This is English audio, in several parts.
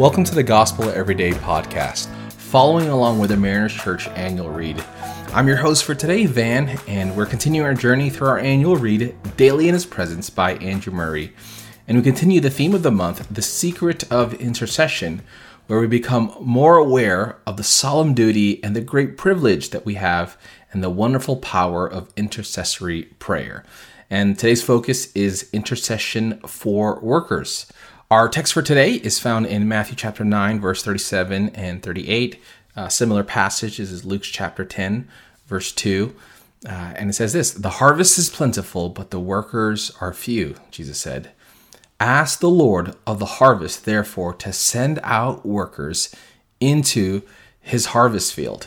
Welcome to the Gospel Everyday podcast, following along with the Mariners Church annual read. I'm your host for today, Van, and we're continuing our journey through our annual read, Daily in His Presence by Andrew Murray. And we continue the theme of the month, The Secret of Intercession, where we become more aware of the solemn duty and the great privilege that we have and the wonderful power of intercessory prayer. And today's focus is intercession for workers. Our text for today is found in Matthew chapter 9, verse 37 and 38. A similar passage is Luke's chapter 10, verse 2. Uh, and it says this The harvest is plentiful, but the workers are few, Jesus said. Ask the Lord of the harvest, therefore, to send out workers into his harvest field.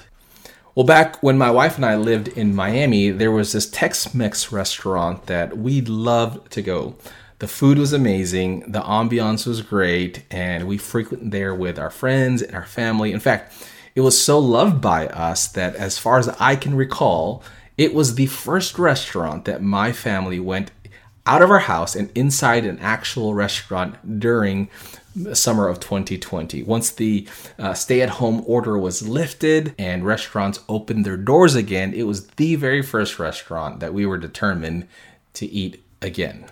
Well, back when my wife and I lived in Miami, there was this Tex Mex restaurant that we loved to go. The food was amazing, the ambiance was great, and we frequented there with our friends and our family. In fact, it was so loved by us that, as far as I can recall, it was the first restaurant that my family went out of our house and inside an actual restaurant during the summer of 2020. Once the uh, stay at home order was lifted and restaurants opened their doors again, it was the very first restaurant that we were determined to eat again.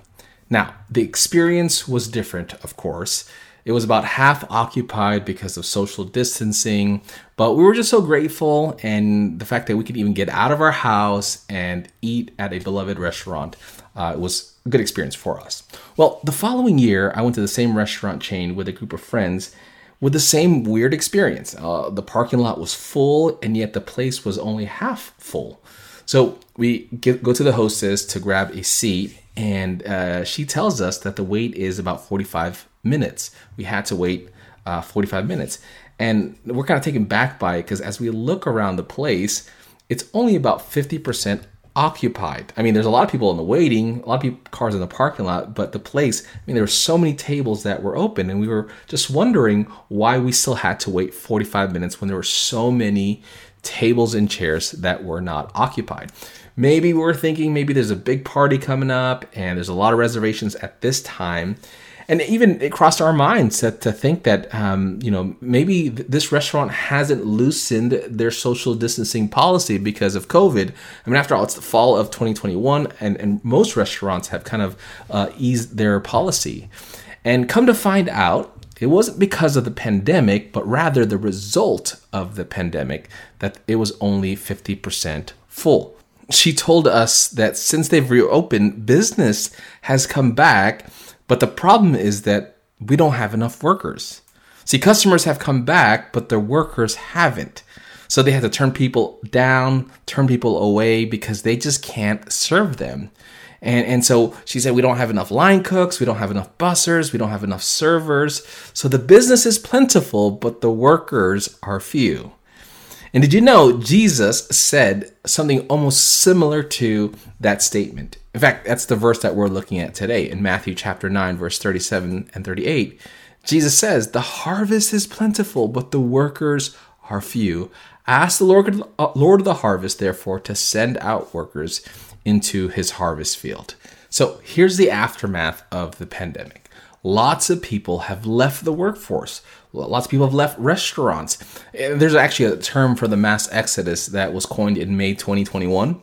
Now, the experience was different, of course. It was about half occupied because of social distancing, but we were just so grateful and the fact that we could even get out of our house and eat at a beloved restaurant uh, was a good experience for us. Well, the following year, I went to the same restaurant chain with a group of friends with the same weird experience. Uh, the parking lot was full, and yet the place was only half full. So we get, go to the hostess to grab a seat, and uh, she tells us that the wait is about 45 minutes. We had to wait uh, 45 minutes. And we're kind of taken back by it because as we look around the place, it's only about 50% occupied. I mean, there's a lot of people in the waiting, a lot of people, cars in the parking lot, but the place, I mean, there were so many tables that were open, and we were just wondering why we still had to wait 45 minutes when there were so many tables and chairs that were not occupied. Maybe we're thinking maybe there's a big party coming up and there's a lot of reservations at this time. And even it crossed our minds to, to think that, um, you know, maybe this restaurant hasn't loosened their social distancing policy because of COVID. I mean, after all, it's the fall of 2021, and, and most restaurants have kind of uh, eased their policy. And come to find out, it wasn't because of the pandemic, but rather the result of the pandemic that it was only 50% full. She told us that since they've reopened, business has come back, but the problem is that we don't have enough workers. See, customers have come back, but their workers haven't. So they had to turn people down, turn people away because they just can't serve them. And, and so she said, we don't have enough line cooks, we don't have enough bussers, we don't have enough servers. So the business is plentiful, but the workers are few. And did you know Jesus said something almost similar to that statement? In fact, that's the verse that we're looking at today in Matthew chapter 9, verse 37 and 38. Jesus says, The harvest is plentiful, but the workers are few. Ask the Lord, uh, Lord of the harvest, therefore, to send out workers into his harvest field. So here's the aftermath of the pandemic. Lots of people have left the workforce. Lots of people have left restaurants. There's actually a term for the mass exodus that was coined in May 2021.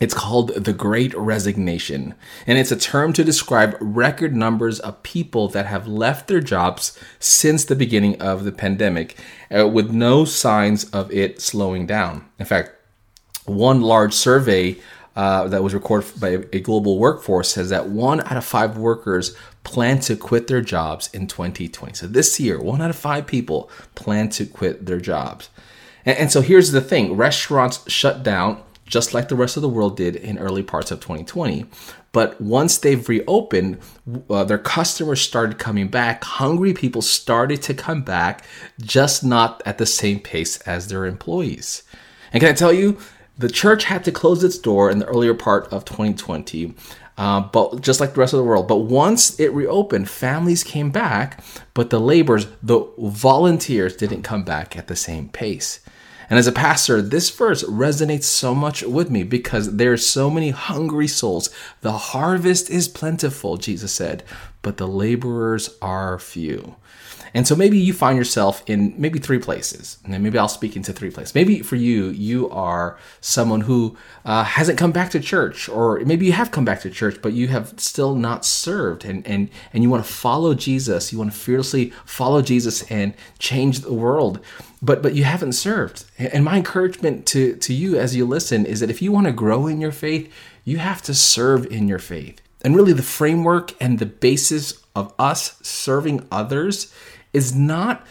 It's called the Great Resignation, and it's a term to describe record numbers of people that have left their jobs since the beginning of the pandemic uh, with no signs of it slowing down. In fact, one large survey uh, that was recorded by a global workforce says that one out of five workers plan to quit their jobs in 2020. So this year, one out of five people plan to quit their jobs. And, and so here's the thing restaurants shut down just like the rest of the world did in early parts of 2020. But once they've reopened, uh, their customers started coming back. Hungry people started to come back, just not at the same pace as their employees. And can I tell you, the church had to close its door in the earlier part of 2020. Uh, but just like the rest of the world. But once it reopened, families came back, but the laborers, the volunteers, didn't come back at the same pace. And as a pastor, this verse resonates so much with me because there are so many hungry souls. The harvest is plentiful, Jesus said, but the laborers are few. And so maybe you find yourself in maybe three places. And maybe I'll speak into three places. Maybe for you, you are someone who uh, hasn't come back to church, or maybe you have come back to church, but you have still not served. And, and, and you want to follow Jesus. You want to fearlessly follow Jesus and change the world. But, but you haven't served. And my encouragement to, to you as you listen is that if you want to grow in your faith, you have to serve in your faith. And really, the framework and the basis of us serving others is not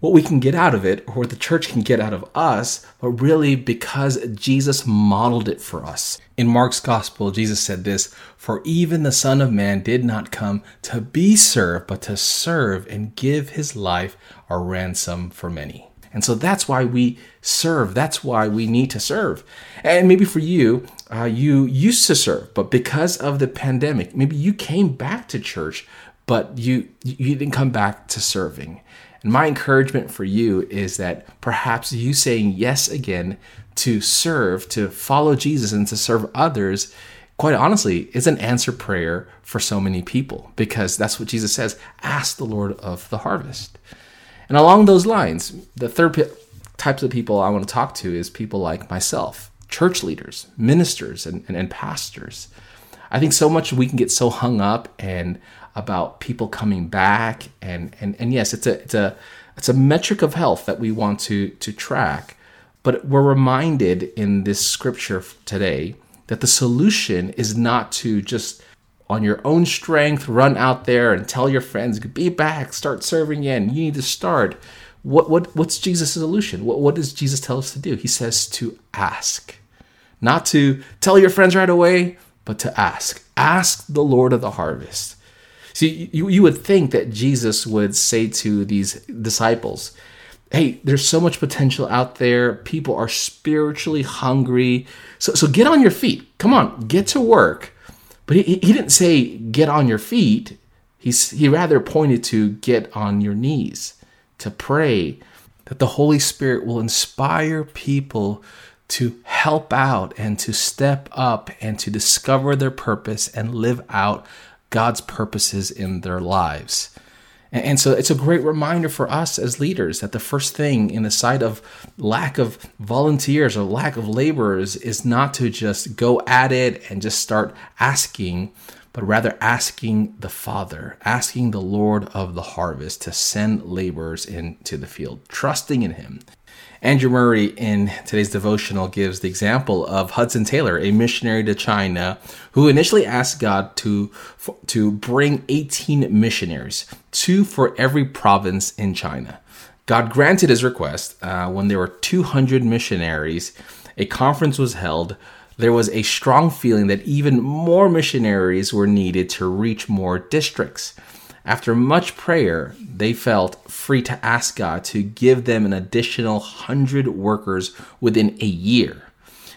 what we can get out of it or what the church can get out of us, but really because Jesus modeled it for us. In Mark's gospel, Jesus said this For even the Son of Man did not come to be served, but to serve and give his life a ransom for many. And so that's why we serve. That's why we need to serve. And maybe for you, uh, you used to serve, but because of the pandemic, maybe you came back to church, but you you didn't come back to serving. And my encouragement for you is that perhaps you saying yes again to serve, to follow Jesus and to serve others, quite honestly, is an answer prayer for so many people because that's what Jesus says ask the Lord of the harvest. And along those lines, the third p- types of people I want to talk to is people like myself, church leaders, ministers, and, and, and pastors. I think so much we can get so hung up and about people coming back and and and yes it's a it's a it's a metric of health that we want to to track but we're reminded in this scripture today that the solution is not to just on your own strength run out there and tell your friends be back start serving again you need to start what what what's jesus' solution what, what does jesus tell us to do he says to ask not to tell your friends right away but to ask ask the lord of the harvest See, you, you would think that Jesus would say to these disciples, Hey, there's so much potential out there. People are spiritually hungry. So, so get on your feet. Come on, get to work. But he, he didn't say get on your feet. He's, he rather pointed to get on your knees, to pray that the Holy Spirit will inspire people to help out and to step up and to discover their purpose and live out God's purposes in their lives. And so it's a great reminder for us as leaders that the first thing in the sight of lack of volunteers or lack of laborers is not to just go at it and just start asking, but rather asking the Father, asking the Lord of the harvest to send laborers into the field, trusting in Him. Andrew Murray in today's devotional gives the example of Hudson Taylor, a missionary to China, who initially asked God to, to bring 18 missionaries, two for every province in China. God granted his request. Uh, when there were 200 missionaries, a conference was held. There was a strong feeling that even more missionaries were needed to reach more districts. After much prayer, they felt free to ask God to give them an additional 100 workers within a year.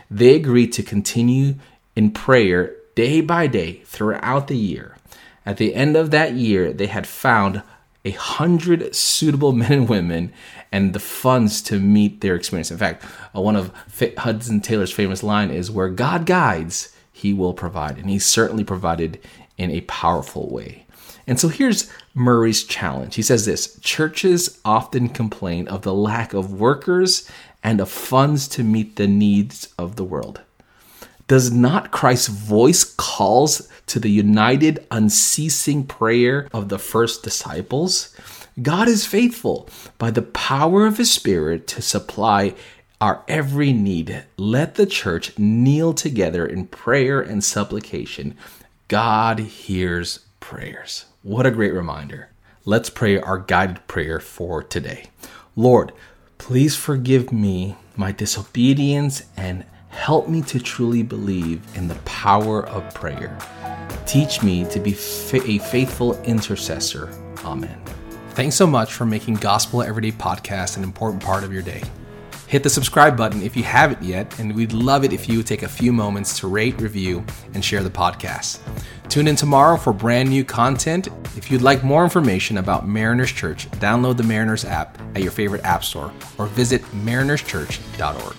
They agreed to continue in prayer day by day throughout the year. At the end of that year, they had found a hundred suitable men and women and the funds to meet their experience. In fact, uh, one of Hudson Taylor's famous line is, "Where God guides, He will provide," and He certainly provided in a powerful way. And so here's Murray's challenge. He says this churches often complain of the lack of workers and of funds to meet the needs of the world. Does not Christ's voice calls to the united, unceasing prayer of the first disciples? God is faithful by the power of his spirit to supply our every need. Let the church kneel together in prayer and supplication. God hears prayers. What a great reminder. Let's pray our guided prayer for today. Lord, please forgive me my disobedience and help me to truly believe in the power of prayer. Teach me to be a faithful intercessor. Amen. Thanks so much for making Gospel Everyday Podcast an important part of your day. Hit the subscribe button if you haven't yet, and we'd love it if you would take a few moments to rate, review, and share the podcast. Tune in tomorrow for brand new content. If you'd like more information about Mariners Church, download the Mariners app at your favorite app store or visit marinerschurch.org.